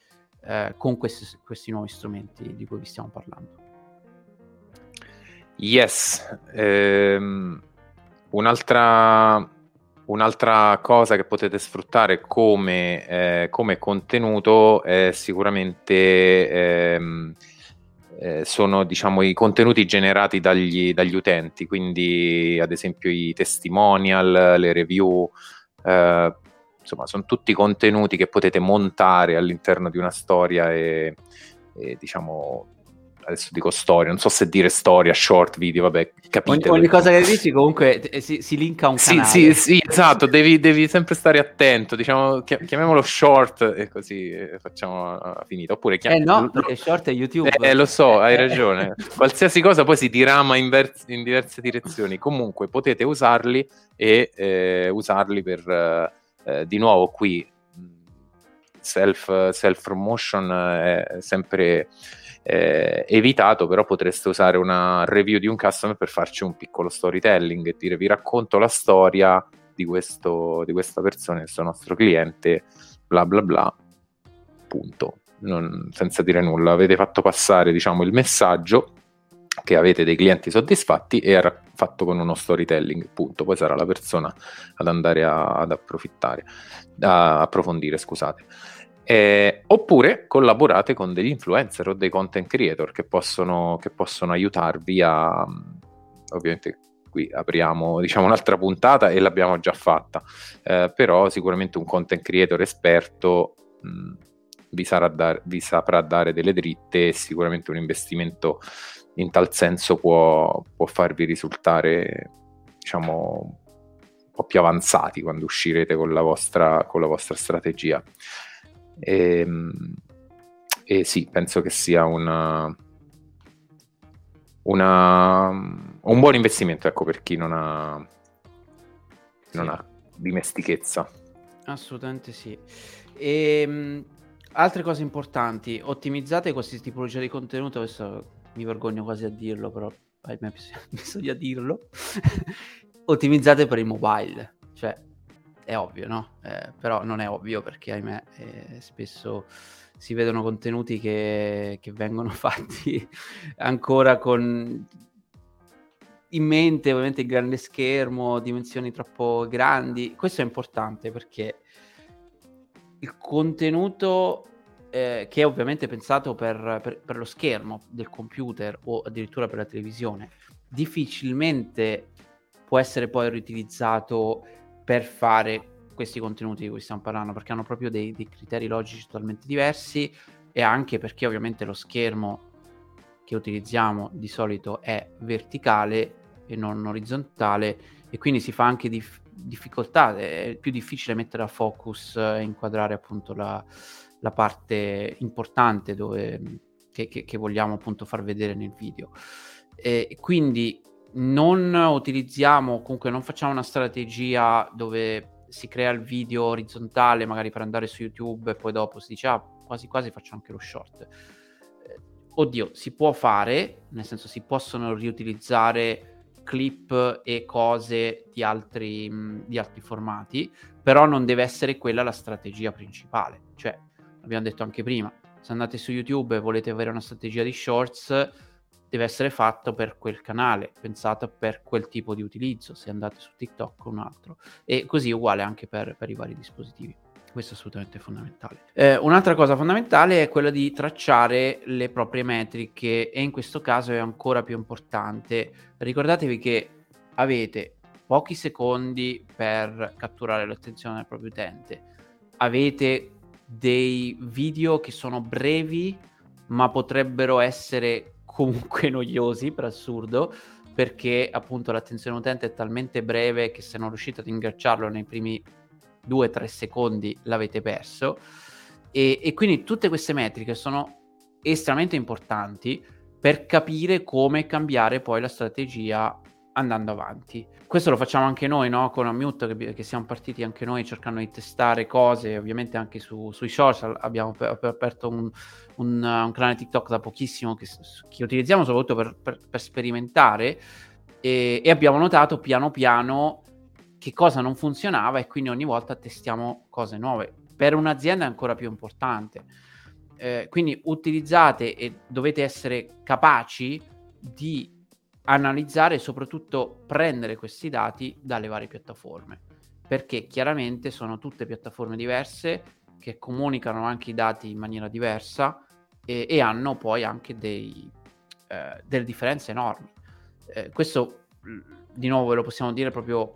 eh, con questi, questi, nuovi strumenti di cui vi stiamo parlando. Yes, ehm, un'altra, un'altra, cosa che potete sfruttare come, eh, come contenuto è sicuramente... Ehm, eh, sono diciamo, i contenuti generati dagli, dagli, utenti, quindi ad esempio i testimonial, le review, eh, insomma sono tutti contenuti che potete montare all'interno di una storia e, e diciamo adesso dico storia, non so se dire storia, short, video, vabbè, capite. Ogni, ogni cosa che dici comunque eh, si, si linka a un sì, canale. Sì, sì, esatto, devi, devi, sempre stare attento, diciamo, chiamiamolo short e così eh, facciamo uh, finita. Oppure chiam- eh no, perché short è YouTube. Eh, lo so, hai ragione. Qualsiasi cosa poi si dirama in, vers- in diverse direzioni. Comunque potete usarli e eh, usarli per, eh, di nuovo qui, self, self promotion è sempre eh, evitato, però potreste usare una review di un customer per farci un piccolo storytelling e dire vi racconto la storia di, questo, di questa persona, questo nostro cliente, bla bla bla, punto. Non, senza dire nulla, avete fatto passare diciamo, il messaggio che avete dei clienti soddisfatti e era fatto con uno storytelling, punto. Poi sarà la persona ad andare a, ad approfittare, a approfondire, scusate. Eh, oppure collaborate con degli influencer o dei content creator che possono, che possono aiutarvi a... Ovviamente qui apriamo diciamo un'altra puntata e l'abbiamo già fatta, eh, però sicuramente un content creator esperto mh, vi, dar, vi, saprà dare delle dritte e sicuramente un investimento in tal senso può, può farvi risultare diciamo un po' più avanzati quando uscirete con la vostra, con la vostra strategia. E, ehm, e sì, penso che sia una, una, un buon investimento ecco, per chi non ha, sì. non ha dimestichezza. Assolutamente sì. E, um, altre cose importanti, ottimizzate questi tipologie di contenuto, adesso mi vergogno quasi a dirlo, però ahimè bisogna dirlo, ottimizzate per il mobile, cioè è ovvio, no? Eh, però non è ovvio perché, ahimè, eh, spesso si vedono contenuti che, che vengono fatti ancora con in mente ovviamente il grande schermo, dimensioni troppo grandi. Questo è importante perché il contenuto eh, che è ovviamente pensato per, per, per, lo schermo del computer o addirittura per la televisione, difficilmente può essere poi riutilizzato per fare questi contenuti di cui stiamo parlando, perché hanno proprio dei, dei criteri logici totalmente diversi e anche perché ovviamente lo schermo che utilizziamo di solito è verticale e non orizzontale e quindi si fa anche dif- difficoltà, è più difficile mettere a focus e inquadrare appunto la, la parte importante dove, che, che, che, vogliamo appunto far vedere nel video. E quindi non utilizziamo, comunque non facciamo una strategia dove si crea il video orizzontale magari per andare su YouTube e poi dopo si dice ah quasi quasi faccio anche lo short. Eh, oddio, si può fare, nel senso si possono riutilizzare clip e cose di altri, mh, di altri formati, però non deve essere quella la strategia principale. Cioè, abbiamo detto anche prima, se andate su YouTube e volete avere una strategia di shorts, deve essere fatto per quel canale, pensato per quel tipo di utilizzo, se andate su TikTok o un altro. E così uguale anche per, per i vari dispositivi. Questo è assolutamente fondamentale. Eh, un'altra cosa fondamentale è quella di tracciare le proprie metriche e in questo caso è ancora più importante. Ricordatevi che avete pochi secondi per catturare l'attenzione del proprio utente. Avete dei video che sono brevi ma potrebbero essere comunque noiosi per assurdo perché appunto l'attenzione utente è talmente breve che se non riuscite ad ingaggiarlo nei primi 2-3 secondi l'avete perso. E, e quindi tutte queste metriche sono estremamente importanti per capire come cambiare poi la strategia andando avanti. Questo lo facciamo anche noi, no? Con Unmute, che, che siamo partiti anche noi cercando di testare cose, ovviamente anche su, sui social. Abbiamo per aperto un, un, un, canale TikTok da pochissimo che, che utilizziamo soprattutto per, per, per sperimentare e, e, abbiamo notato piano piano che cosa non funzionava e quindi ogni volta testiamo cose nuove. Per un'azienda è ancora più importante. Eh, quindi utilizzate e dovete essere capaci di analizzare e soprattutto prendere questi dati dalle varie piattaforme, perché chiaramente sono tutte piattaforme diverse che comunicano anche i dati in maniera diversa e, e hanno poi anche dei, eh, delle differenze enormi. Eh, questo di nuovo ve lo possiamo dire proprio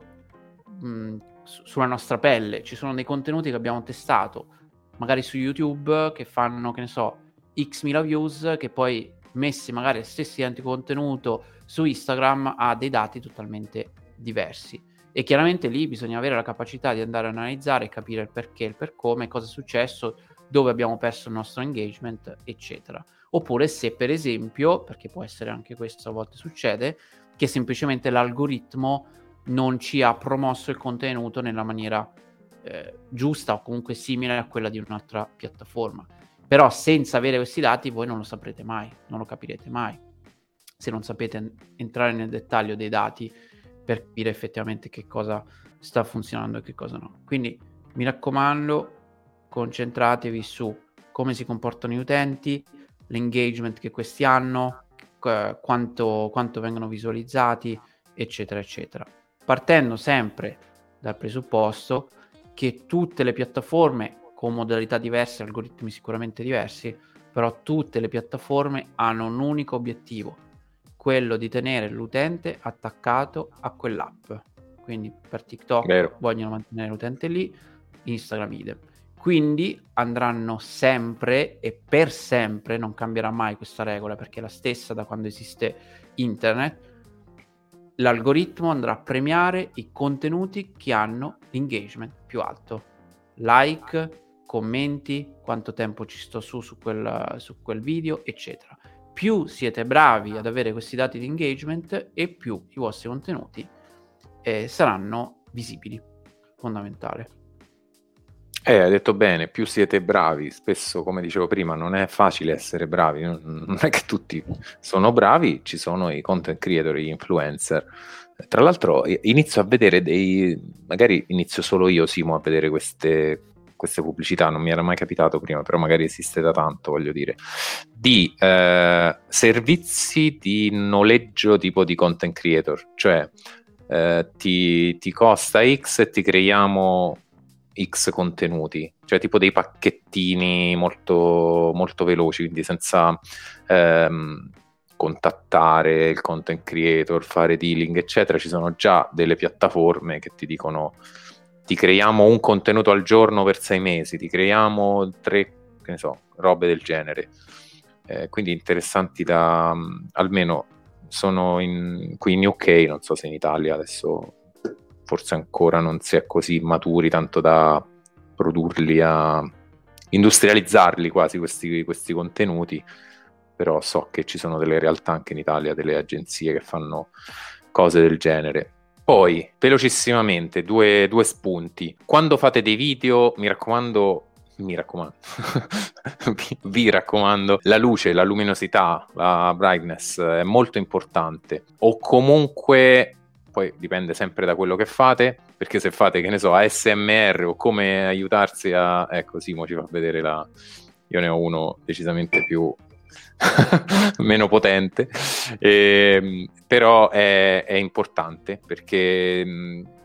mh, sulla nostra pelle. Ci sono dei contenuti che abbiamo testato, magari su YouTube, che fanno, che ne so, x mila views, che poi messi magari lo stesso identico contenuto su Instagram ha dei dati totalmente diversi. E chiaramente lì bisogna avere la capacità di andare a analizzare, capire il perché, il per come, cosa è successo, dove abbiamo perso il nostro engagement, eccetera. Oppure se per esempio, perché può essere anche questo a volte succede, che semplicemente l'algoritmo non ci ha promosso il contenuto nella maniera eh, giusta o comunque simile a quella di un'altra piattaforma. Però senza avere questi dati voi non lo saprete mai, non lo capirete mai. Se non sapete entrare nel dettaglio dei dati per capire effettivamente che cosa sta funzionando e che cosa no. Quindi mi raccomando, concentratevi su come si comportano gli utenti, l'engagement che questi hanno, quanto, quanto vengono visualizzati, eccetera, eccetera. Partendo sempre dal presupposto che tutte le piattaforme con modalità diverse, algoritmi sicuramente diversi, però tutte le piattaforme hanno un unico obiettivo, quello di tenere l'utente attaccato a quell'app. Quindi per TikTok Vero. vogliono mantenere l'utente lì, Instagram idem. Quindi andranno sempre e per sempre, non cambierà mai questa regola perché è la stessa da quando esiste internet, l'algoritmo andrà a premiare i contenuti che hanno l'engagement più alto. Like, commenti, quanto tempo ci sto su su quel, su quel video, eccetera. Più siete bravi ad avere questi dati di engagement e più i vostri contenuti eh, saranno visibili. Fondamentale. Eh, hai detto bene, più siete bravi, spesso come dicevo prima non è facile essere bravi, non è che tutti sono bravi, ci sono i content creator, gli influencer. Tra l'altro inizio a vedere dei, magari inizio solo io Simo a vedere queste, queste pubblicità, non mi era mai capitato prima, però magari esiste da tanto, voglio dire, di eh, servizi di noleggio tipo di content creator, cioè eh, ti, ti costa X e ti creiamo X contenuti, cioè tipo dei pacchettini molto, molto veloci, quindi senza ehm, contattare il content creator, fare dealing, eccetera. Ci sono già delle piattaforme che ti dicono ti creiamo un contenuto al giorno per sei mesi, ti creiamo tre, che ne so, robe del genere. Eh, quindi interessanti da almeno sono in, qui in UK, non so se in Italia adesso forse ancora non si è così maturi tanto da produrli a industrializzarli quasi questi, questi contenuti, però so che ci sono delle realtà anche in Italia, delle agenzie che fanno cose del genere. Poi, velocissimamente, due, due spunti. Quando fate dei video, mi raccomando, mi raccomando, vi raccomando, la luce, la luminosità, la brightness è molto importante. O comunque poi dipende sempre da quello che fate, perché se fate, che ne so, ASMR o come aiutarsi a... Ecco, Simo ci fa vedere la... Io ne ho uno decisamente più... meno potente, e, però è, è, importante perché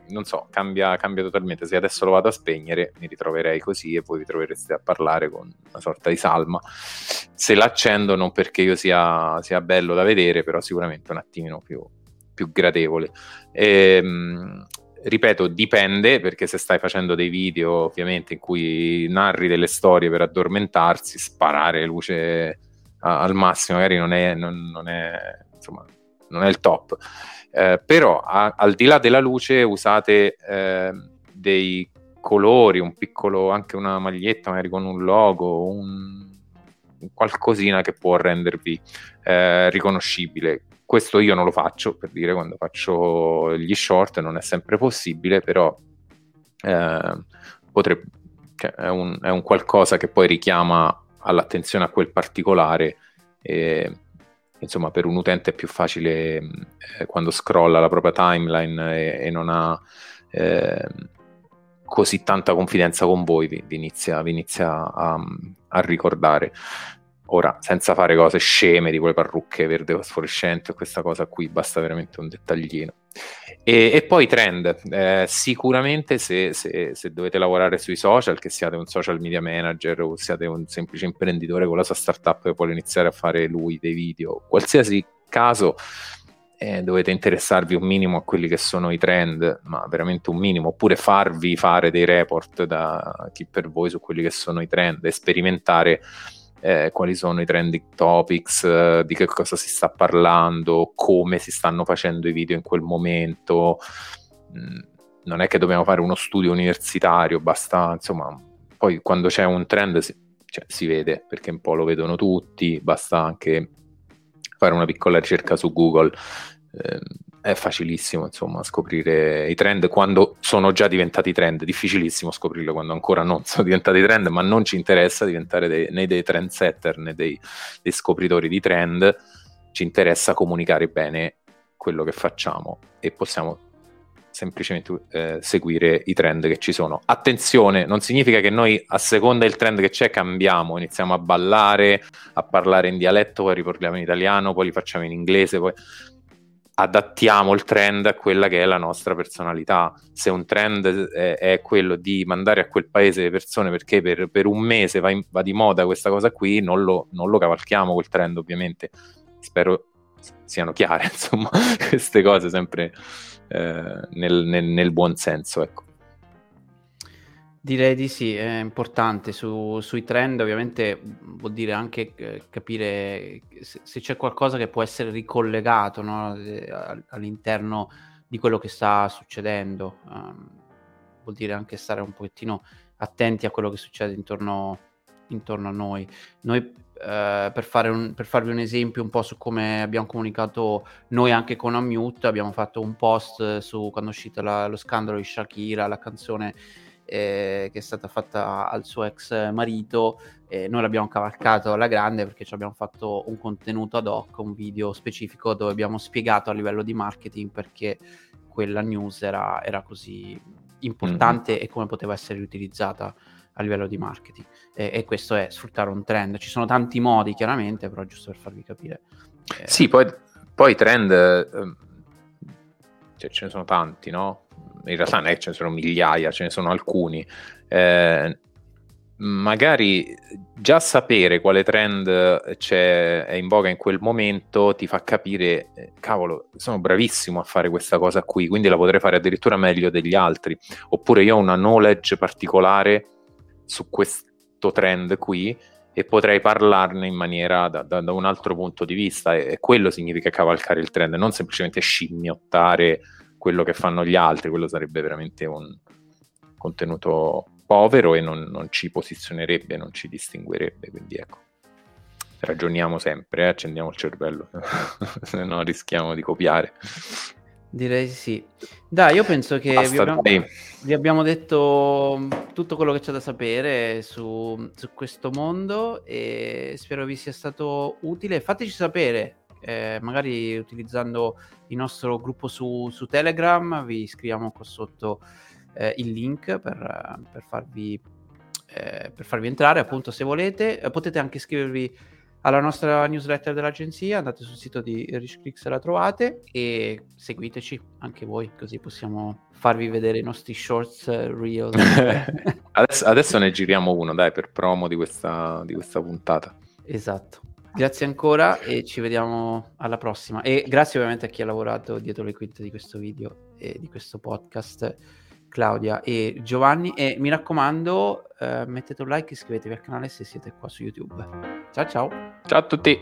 non so, cambia, cambia, totalmente. Se adesso lo vado a spegnere, mi ritroverei così e voi vi trovereste a parlare con una sorta di salma. Se l'accendo, non perché io sia, sia bello da vedere, però sicuramente un attimino più, più gradevole. E, ehm, ripeto, dipende perché se stai facendo dei video ovviamente in cui narri delle storie per addormentarsi, sparare luce al massimo magari non è, non, non è, insomma, non è il top. Eh, però a, al di là della luce usate eh, dei colori, un piccolo, anche una maglietta magari con un logo, un qualcosina che può rendervi eh, riconoscibile questo io non lo faccio, per dire, quando faccio gli short non è sempre possibile, però eh, potrebbe, cioè, è, un, è, un, qualcosa che poi richiama all'attenzione a quel particolare. E, insomma, per un utente è più facile eh, quando scrolla la propria timeline e, e non ha eh, così tanta confidenza con voi, vi, vi inizia, vi inizia a, a, ricordare. Ora, senza fare cose sceme di quelle parrucche verde fosforescente, questa cosa qui basta veramente un dettaglino. E, e poi trend, eh, sicuramente se, se, se, dovete lavorare sui social, che siate un social media manager o siate un semplice imprenditore con la sua startup che vuole iniziare a fare lui dei video, qualsiasi caso eh, dovete interessarvi un minimo a quelli che sono i trend, ma veramente un minimo, oppure farvi fare dei report da chi per voi su quelli che sono i trend e sperimentare eh, quali sono i trending topics, eh, di che cosa si sta parlando, come si stanno facendo i video in quel momento. Mm, non è che dobbiamo fare uno studio universitario, basta, insomma, poi quando c'è un trend si, cioè, si vede, perché un po' lo vedono tutti, basta anche fare una piccola ricerca su Google. Eh, è facilissimo insomma scoprire i trend quando sono già diventati trend, difficilissimo scoprirlo quando ancora non sono diventati trend, ma non ci interessa diventare dei, né dei trendsetter né dei, dei scopritori di trend, ci interessa comunicare bene quello che facciamo e possiamo semplicemente eh, seguire i trend che ci sono. Attenzione, non significa che noi a seconda del trend che c'è cambiamo, iniziamo a ballare, a parlare in dialetto, poi riportiamo in italiano, poi li facciamo in inglese, poi adattiamo il trend a quella che è la nostra personalità. Se un trend è, è quello di mandare a quel paese le persone perché per, per un mese va, in, va, di moda questa cosa qui, non lo, non lo cavalchiamo quel trend ovviamente. Spero siano chiare, insomma, queste cose sempre eh, nel, nel, nel, buon senso, ecco. Direi di sì, è importante su, sui trend ovviamente vuol dire anche eh, capire se, se, c'è qualcosa che può essere ricollegato no, eh, all'interno di quello che sta succedendo, um, vuol dire anche stare un pochettino attenti a quello che succede intorno, intorno a noi. Noi eh, per, un, per farvi un esempio un po' su come abbiamo comunicato noi anche con Unmute, abbiamo fatto un post su quando è uscito la, lo scandalo di Shakira, la canzone eh, che è stata fatta al suo ex marito. Eh, noi l'abbiamo cavalcato alla grande perché ci abbiamo fatto un contenuto ad hoc, un video specifico dove abbiamo spiegato a livello di marketing perché quella news era, era così importante mm-hmm. e come poteva essere utilizzata a livello di marketing. E, e, questo è sfruttare un trend. Ci sono tanti modi, chiaramente, però giusto per farvi capire. Eh... Sì, poi, poi trend, eh, cioè, ce ne sono tanti, no? In realtà non ce ne sono migliaia, ce ne sono alcuni. Eh, magari già sapere quale trend c'è, è in voga in quel momento ti fa capire, eh, cavolo, sono bravissimo a fare questa cosa qui, quindi la potrei fare addirittura meglio degli altri. Oppure io ho una knowledge particolare su questo trend qui e potrei parlarne in maniera da, da, da un altro punto di vista e, e quello significa cavalcare il trend, non semplicemente scimmiottare quello che fanno gli altri, quello sarebbe veramente un contenuto povero e non, non ci posizionerebbe, non ci distinguerebbe, quindi ecco. Ragioniamo sempre, eh? accendiamo il cervello, se no rischiamo di copiare. Direi sì. Dai, io penso che Basta, vi, abbiamo, vi, abbiamo, detto tutto quello che c'è da sapere su, su, questo mondo e spero vi sia stato utile. Fateci sapere eh, magari utilizzando il nostro gruppo su, su Telegram, vi scriviamo qua sotto eh, il link per, per, farvi, eh, per, farvi, entrare, appunto se volete. Eh, potete anche iscrivervi alla nostra newsletter dell'agenzia, andate sul sito di Richclicks e la trovate e seguiteci anche voi, così possiamo farvi vedere i nostri shorts uh, real. adesso, adesso, ne giriamo uno, dai, per promo di questa, di questa puntata. Esatto. Grazie ancora e ci vediamo alla prossima. E grazie ovviamente a chi ha lavorato dietro le quinte di questo video e di questo podcast, Claudia e Giovanni. E mi raccomando, eh, mettete un like e iscrivetevi al canale se siete qua su YouTube. Ciao ciao. Ciao a tutti.